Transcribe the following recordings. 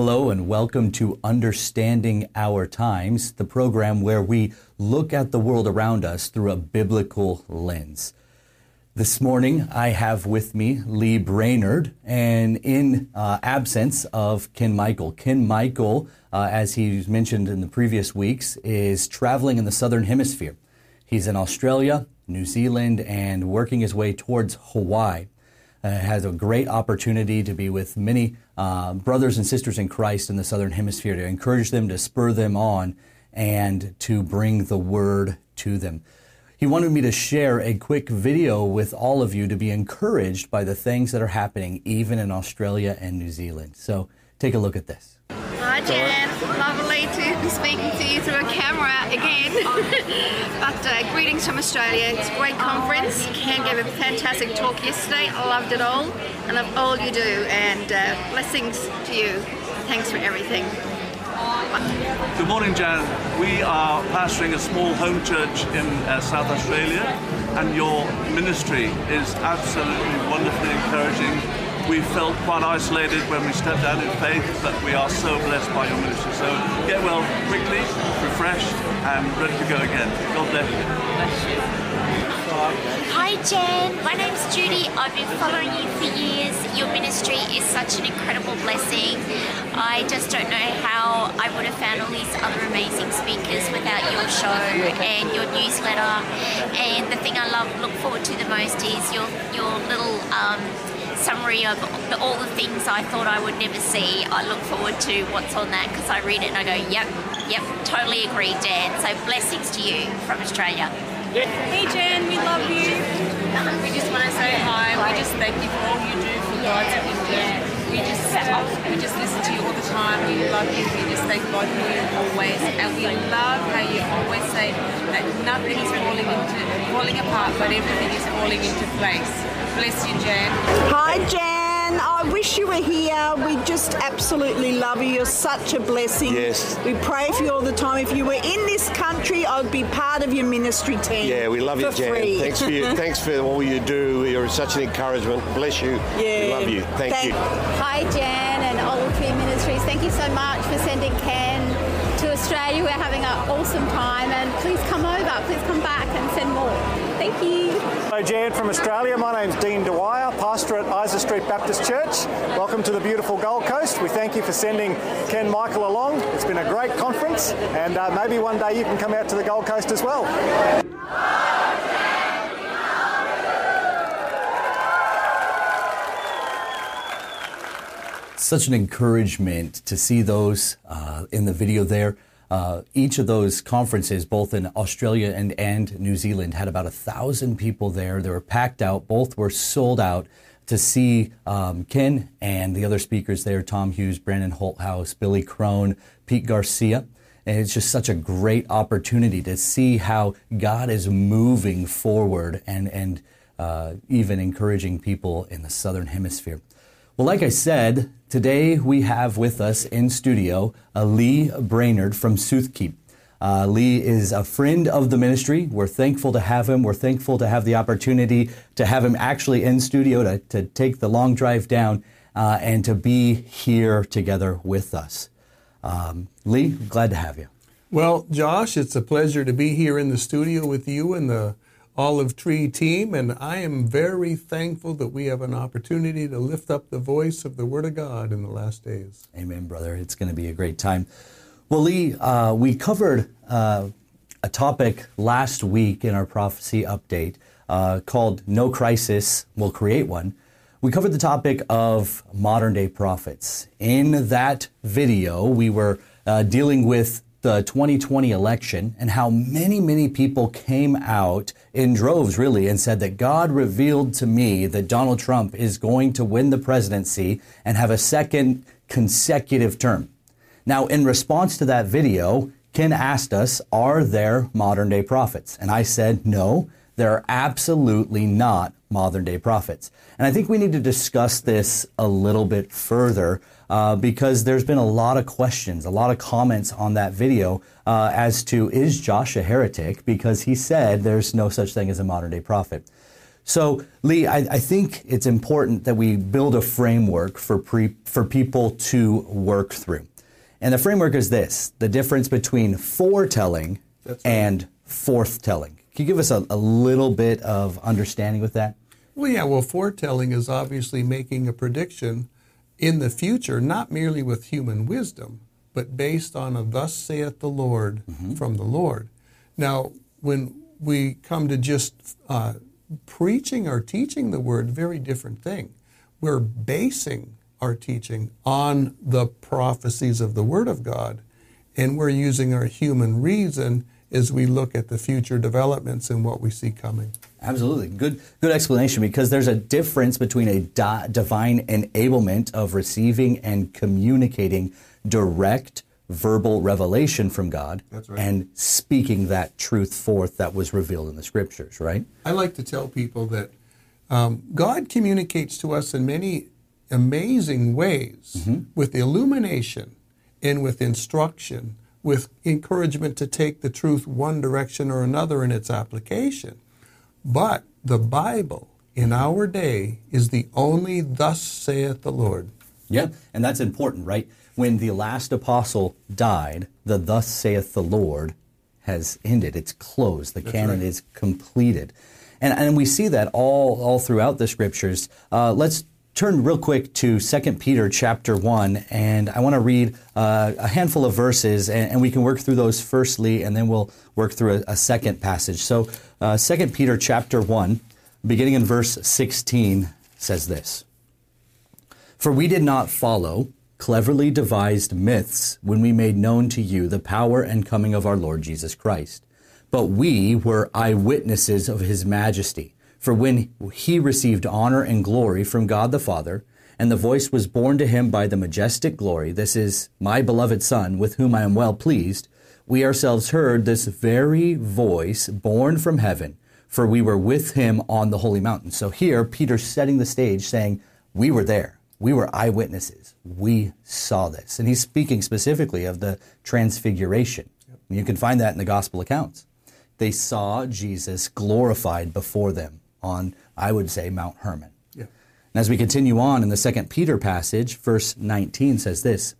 Hello, and welcome to Understanding Our Times, the program where we look at the world around us through a biblical lens. This morning, I have with me Lee Brainard, and in uh, absence of Ken Michael. Ken Michael, uh, as he mentioned in the previous weeks, is traveling in the Southern Hemisphere. He's in Australia, New Zealand, and working his way towards Hawaii. Uh, has a great opportunity to be with many uh, brothers and sisters in Christ in the Southern Hemisphere to encourage them, to spur them on, and to bring the word to them. He wanted me to share a quick video with all of you to be encouraged by the things that are happening even in Australia and New Zealand. So take a look at this. Hi Jan, lovely to be speaking to you through a camera but uh, greetings from Australia. It's a great conference. Ken gave a fantastic talk yesterday. I loved it all and love all you do. And uh, blessings to you. Thanks for everything. Good morning, Jan. We are pastoring a small home church in uh, South Australia, and your ministry is absolutely wonderfully encouraging. We felt quite isolated when we stepped out in faith, but we are so blessed by your ministry. So get well quickly, refreshed, and ready to go again. God bless you. Bless you. Hi Jan, my name's Judy. I've been following you for years. Your ministry is such an incredible blessing. I just don't know how I would have found all these other amazing speakers without your show and your newsletter. And the thing I love, look forward to the most is your your little um, summary of all the things I thought I would never see. I look forward to what's on that because I read it and I go, yep, yep, totally agree, Dan. So blessings to you from Australia. Hey Jen, we love you. We just want to say hi. We just thank you for all you do for God's kingdom. We just we just listen to you all the time. We love you. We just thank God for you always, and we love how you always say that nothing is falling into falling apart, but everything is falling into place. Bless you, Jan. Hi, Jan. I wish you were here. We just absolutely love you. You're such a blessing. Yes. We pray for you all the time. If you were in this country, I'd be part of your ministry team. Yeah, we love you, Jan. Free. Thanks for you. thanks for all you do. You're such an encouragement. Bless you. Yeah. We love you. Thank, Thank you. Hi, Jan and Olive Tree Ministries. Thank you so much for sending Ken to Australia. We're having an awesome time, and please come over. Please come back and send more. Thank you. Hello, Jan from Australia. My name's Dean Dwyer, pastor at Isa Street Baptist Church. Welcome to the beautiful Gold Coast. We thank you for sending Ken Michael along. It's been a great conference, and uh, maybe one day you can come out to the Gold Coast as well. Such an encouragement to see those uh, in the video there. Uh, each of those conferences, both in Australia and, and New Zealand, had about a thousand people there. They were packed out. Both were sold out to see um, Ken and the other speakers there Tom Hughes, Brandon Holthaus, Billy Crone, Pete Garcia. And it's just such a great opportunity to see how God is moving forward and, and uh, even encouraging people in the Southern Hemisphere. Well, like I said, today we have with us in studio uh, Lee Brainard from Soothkeep. Uh, Lee is a friend of the ministry. We're thankful to have him. We're thankful to have the opportunity to have him actually in studio to, to take the long drive down uh, and to be here together with us. Um, Lee, glad to have you. Well, Josh, it's a pleasure to be here in the studio with you and the Olive Tree team, and I am very thankful that we have an opportunity to lift up the voice of the Word of God in the last days. Amen, brother. It's going to be a great time. Well, Lee, uh, we covered uh, a topic last week in our prophecy update uh, called No Crisis Will Create One. We covered the topic of modern day prophets. In that video, we were uh, dealing with the 2020 election and how many, many people came out in droves, really, and said that God revealed to me that Donald Trump is going to win the presidency and have a second consecutive term. Now, in response to that video, Ken asked us, Are there modern day prophets? And I said, No, there are absolutely not modern day prophets. And I think we need to discuss this a little bit further uh, because there's been a lot of questions, a lot of comments on that video uh, as to is Josh a heretic because he said there's no such thing as a modern day prophet. So, Lee, I, I, think it's important that we build a framework for pre, for people to work through. And the framework is this the difference between foretelling right. and forthtelling. Can you give us a, a little bit of understanding with that? Well, yeah, well, foretelling is obviously making a prediction in the future, not merely with human wisdom, but based on a thus saith the Lord from the Lord. Now, when we come to just uh, preaching or teaching the word, very different thing. We're basing our teaching on the prophecies of the Word of God, and we're using our human reason as we look at the future developments and what we see coming. Absolutely. Good good explanation because there's a difference between a di- divine enablement of receiving and communicating direct verbal revelation from God right. and speaking that truth forth that was revealed in the scriptures, right? I like to tell people that um, God communicates to us in many amazing ways with illumination and with instruction, with encouragement to take the truth one direction or another in its application. But the Bible in our day is the only thus saith the Lord. Yeah, and that's important, right? When the last apostle died, the thus saith the Lord has ended. It's closed. The canon right. is completed. And, and we see that all, all throughout the scriptures. Uh, let's turn real quick to 2 Peter chapter 1, and I want to read uh, a handful of verses, and, and we can work through those firstly, and then we'll work through a, a second passage. So uh, 2 Peter chapter 1, beginning in verse 16, says this. For we did not follow cleverly devised myths when we made known to you the power and coming of our Lord Jesus Christ. But we were eyewitnesses of his majesty. For when he received honor and glory from God the Father, and the voice was borne to him by the majestic glory, This is my beloved Son, with whom I am well pleased, we ourselves heard this very voice borne from heaven, for we were with him on the holy mountain. So here, Peter's setting the stage saying, We were there. We were eyewitnesses. We saw this. And he's speaking specifically of the transfiguration. You can find that in the gospel accounts. They saw Jesus glorified before them on, I would say, Mount Hermon. Yeah. And as we continue on in the second Peter passage, verse 19 says this,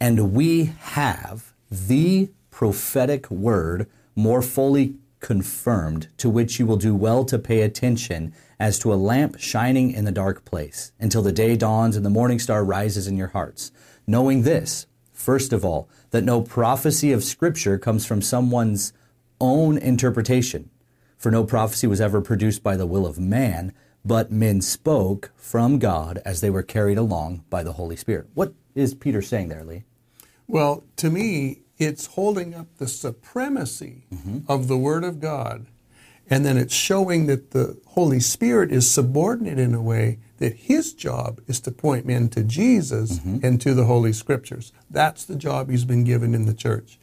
and we have the prophetic word more fully confirmed, to which you will do well to pay attention as to a lamp shining in the dark place, until the day dawns and the morning star rises in your hearts. Knowing this, first of all, that no prophecy of Scripture comes from someone's own interpretation. For no prophecy was ever produced by the will of man, but men spoke from God as they were carried along by the Holy Spirit. What is Peter saying there, Lee? Well, to me, it's holding up the supremacy mm-hmm. of the Word of God, and then it's showing that the Holy Spirit is subordinate in a way that His job is to point men to Jesus mm-hmm. and to the Holy Scriptures. That's the job He's been given in the church.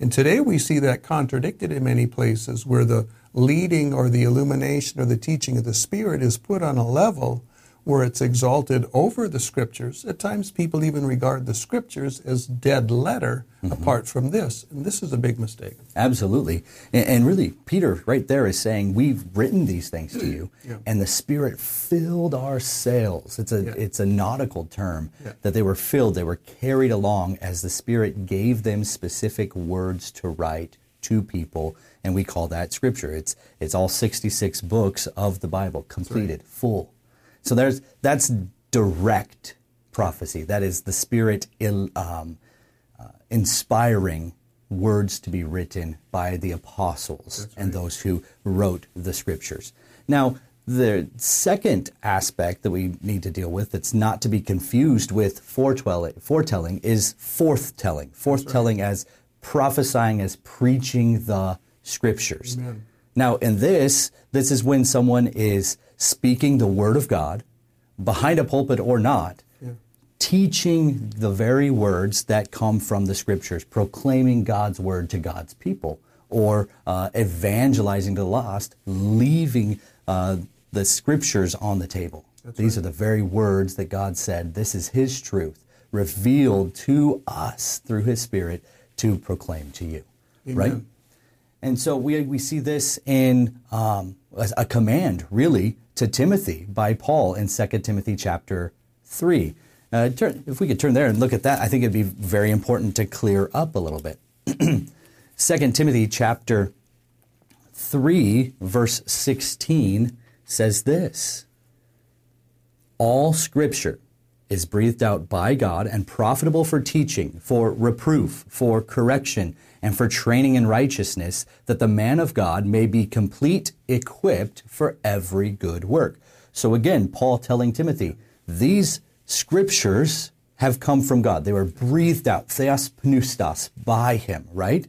And today we see that contradicted in many places where the leading or the illumination or the teaching of the Spirit is put on a level where it's exalted over the scriptures. At times, people even regard the scriptures as dead letter mm-hmm. apart from this. And this is a big mistake. Absolutely. And, and really, Peter right there is saying, We've written these things to you, Yeah. and the Spirit filled our sails. It's a, Yeah. it's a nautical term Yeah. that they were filled, they were carried along as the Spirit gave them specific words to write to people, and we call that Scripture. It's, it's all 66 books of the Bible, completed, full. So there's, that's direct prophecy. That is the Spirit il, um, uh, inspiring words to be written by the apostles and those who wrote the scriptures. Now, the second aspect that we need to deal with that's not to be confused with foretelling, foretelling is forthtelling. Forthtelling as prophesying, as preaching the scriptures. Now, in this, this is when someone is speaking the word of God behind a pulpit or not, teaching the very words that come from the scriptures, proclaiming God's word to God's people, or uh, evangelizing the lost, leaving uh, the scriptures on the table. These are the very words that God said, this is His truth, revealed to us through His Spirit to proclaim to you. Right? And so we, we see this in um, a command, really, to Timothy by Paul in 2 Timothy chapter 3. Uh, turn, if we could turn there and look at that, I think it'd be very important to clear up a little bit. 2 Timothy chapter 3, verse 16 says this All scripture is breathed out by God and profitable for teaching, for reproof, for correction, and for training in righteousness, that the man of God may be complete, equipped for every good work. So again, Paul telling Timothy, these scriptures have come from God. They were breathed out, theos pneustos, by him, right?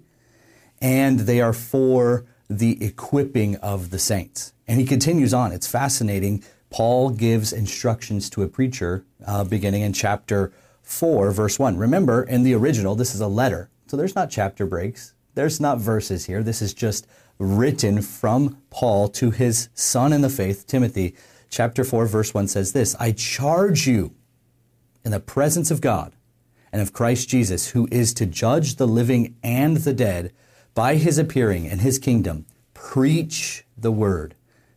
And they are for the equipping of the saints. And he continues on. It's fascinating. Paul gives instructions to a preacher uh, beginning in chapter 4, verse 1. Remember, in the original, this is a letter. So there's not chapter breaks, there's not verses here. This is just written from Paul to his son in the faith, Timothy. Chapter 4, verse 1 says this I charge you in the presence of God and of Christ Jesus, who is to judge the living and the dead by his appearing in his kingdom, preach the word.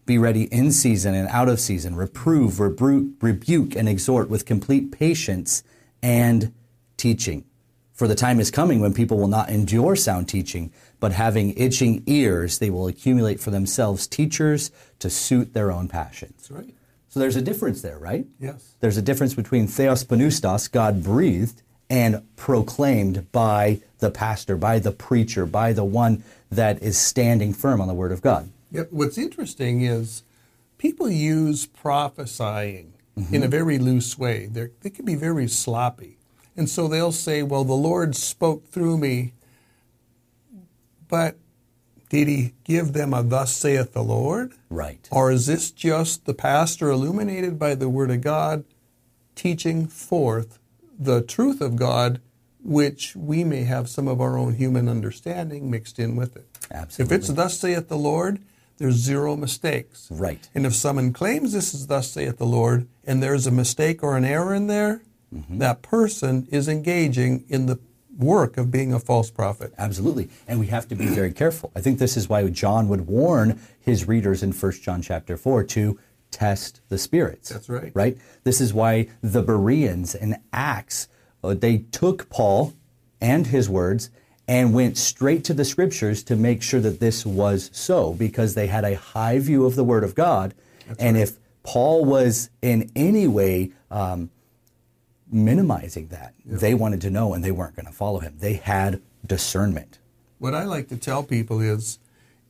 Be ready in season and out of season. Reprove, rebuke, and exhort with complete patience and teaching. For the time is coming when people will not endure sound teaching, but having itching ears, they will accumulate for themselves teachers to suit their own passions. Right. So there's a difference there, right? Yes. There's a difference between theos pneustos, God breathed, and proclaimed by the pastor, by the preacher, by the one that is standing firm on the word of God. Yep. What's interesting is people use prophesying mm-hmm. in a very loose way. They're, they can be very sloppy. And so they'll say, well, the Lord spoke through me, but did he give them a thus saith the Lord? Right. Or is this just the pastor illuminated by the word of God teaching forth the truth of God, which we may have some of our own human understanding mixed in with it? Absolutely. If it's thus saith the Lord, there's zero mistakes. Right. And if someone claims this is thus saith the Lord and there's a mistake or an error in there, mm-hmm. that person is engaging in the work of being a false prophet. Absolutely. And we have to be very careful. I think this is why John would warn his readers in 1 John chapter 4 to test the spirits. That's right. Right? This is why the Bereans in Acts, uh, they took Paul and his words and went straight to the scriptures to make sure that this was so because they had a high view of the word of God. That's and right. if Paul was in any way um, minimizing that. Yeah. They wanted to know and they weren't going to follow him. They had discernment. What I like to tell people is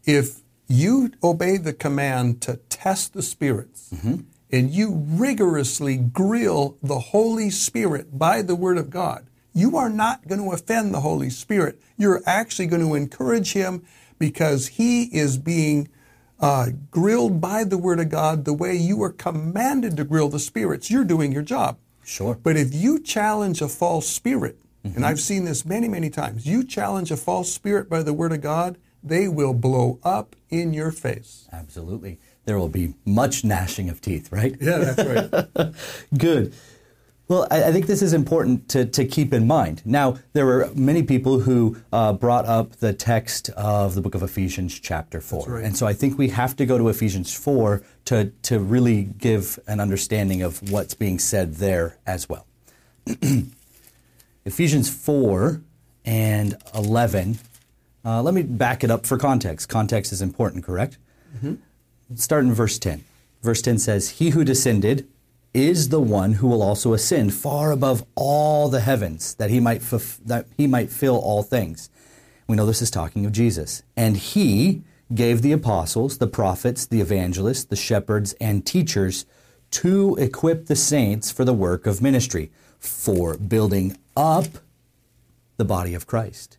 if you obey the command to test the spirits mm-hmm. and you rigorously grill the Holy Spirit by the Word of God, you are not going to offend the Holy Spirit. You're actually going to encourage him because he is being uh, grilled by the Word of God the way you are commanded to grill the spirits. You're doing your job. Sure. But if you challenge a false spirit, mm-hmm. and I've seen this many, many times, you challenge a false spirit by the word of God, they will blow up in your face. Absolutely. There will be much gnashing of teeth, right? Yeah, that's right. Good. Well, I, I, think this is important to, to keep in mind. Now, there were many people who uh, brought up the text of the book of Ephesians, chapter 4. Right. And so I think we have to go to Ephesians 4 to, to really give an understanding of what's being said there as well. Ephesians 4 and 11. Uh, let me back it up for context. Context is important, correct? Mm-hmm. Start in verse 10. Verse 10 says, He who descended is the one who will also ascend far above all the heavens, that he might that he might fill all things. We know this is talking of Jesus, and he gave the apostles, the prophets, the evangelists, the shepherds, and teachers to equip the saints for the work of ministry, for building up the body of Christ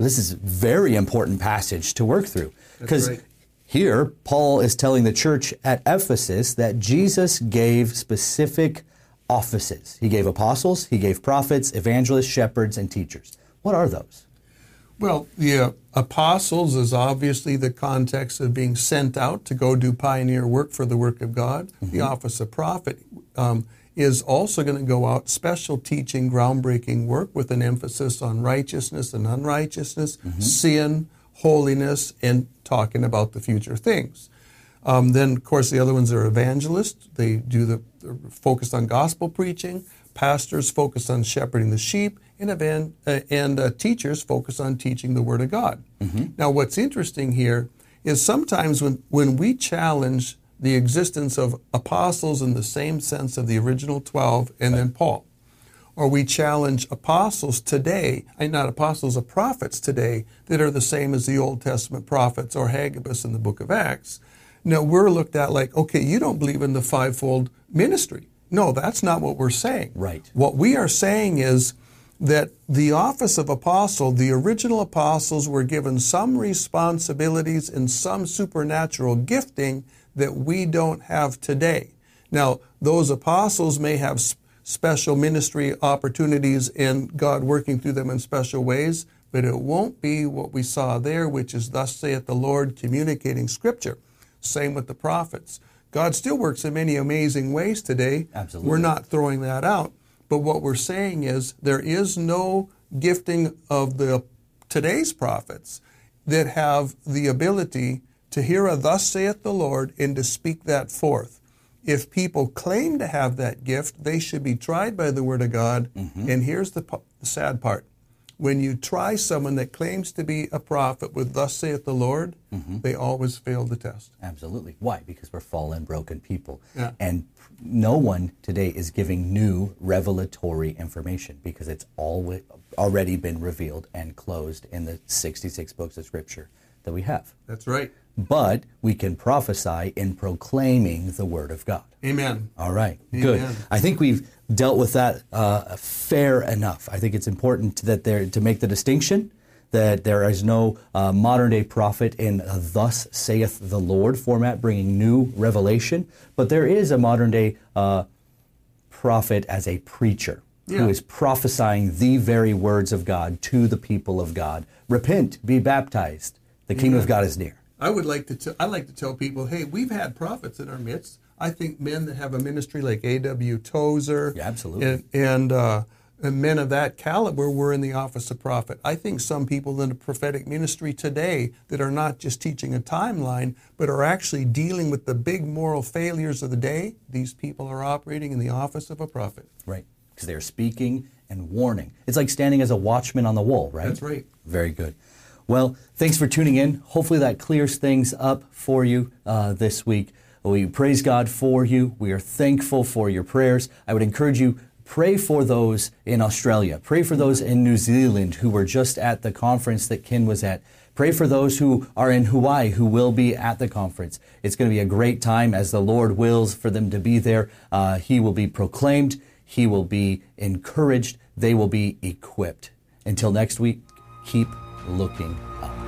This is a very important passage to work through because right. here Paul is telling the church at Ephesus that Jesus gave specific offices. He gave apostles, he gave prophets, evangelists, shepherds, and teachers. What are those? Well, the uh, apostles is obviously the context of being sent out to go do pioneer work for the work of God. Mm-hmm. The office of prophet um, is also going to go out special teaching, groundbreaking work with an emphasis on righteousness and unrighteousness, mm-hmm. sin, holiness, and talking about the future things. Um, then, of course, the other ones are evangelists. They do the focused on gospel preaching. Pastors focus on shepherding the sheep, and, evan- uh, and uh, teachers focus on teaching the Word of God. Mm-hmm. Now, what's interesting here is sometimes when, when we challenge the existence of apostles in the same sense of the original 12 and then Paul, or we challenge apostles today, and not apostles of prophets today, that are the same as the Old Testament prophets or Agabus in the book of Acts. Now, we're looked at like, okay, you don't believe in the fivefold ministry. No, that's not what we're saying. Right. What we are saying is that the office of apostle, the original apostles were given some responsibilities and some supernatural gifting that we don't have today. Now, those apostles may have special ministry opportunities and God working through them in special ways, but it won't be what we saw there, which is thus saith the Lord communicating scripture. Same with the prophets. God still works in many amazing ways today. Absolutely. We're not throwing that out. But what we're saying is there is no gifting of the today's prophets that have the ability to hear a thus saith the Lord and to speak that forth. If people claim to have that gift, they should be tried by the word of God. Mm-hmm. And here's the, the sad part when you try someone that claims to be a prophet with thus saith the Lord, mm-hmm. they always fail the test. Absolutely. Why? Because we're fallen, broken people. Yeah. And no one today is giving new revelatory information because it's all already been revealed and closed in the 66 books of Scripture that we have. That's right. But we can prophesy in proclaiming the Word of God. Amen. All right. Amen. Good. I think we've dealt with that uh, fair enough. I think it's important that there to make the distinction that there is no uh, modern day prophet in a thus saith the Lord format bringing new revelation, but there is a modern day uh, prophet as a preacher yeah. who is prophesying the very words of God to the people of God. Repent, be baptized. The kingdom of God is near. I would like to. T- I like to tell people, hey, we've had prophets in our midst I think men that have a ministry like A.W. Tozer, yeah, absolutely, and, and, uh, and, men of that caliber were in the office of prophet. I think some people in the prophetic ministry today that are not just teaching a timeline, but are actually dealing with the big moral failures of the day. These people are operating in the office of a prophet. Right, because they're speaking and warning. It's like standing as a watchman on the wall, right? That's right. Very good. Well, thanks for tuning in. Hopefully that clears things up for you uh, this week. We praise God for you. We are thankful for your prayers. I would encourage you pray for those in Australia. Pray for those in New Zealand who were just at the conference that Ken was at. Pray for those who are in Hawaii who will be at the conference. It's going to be a great time as the Lord wills for them to be there. Uh, he will be proclaimed. He will be encouraged. They will be equipped. Until next week, keep looking up.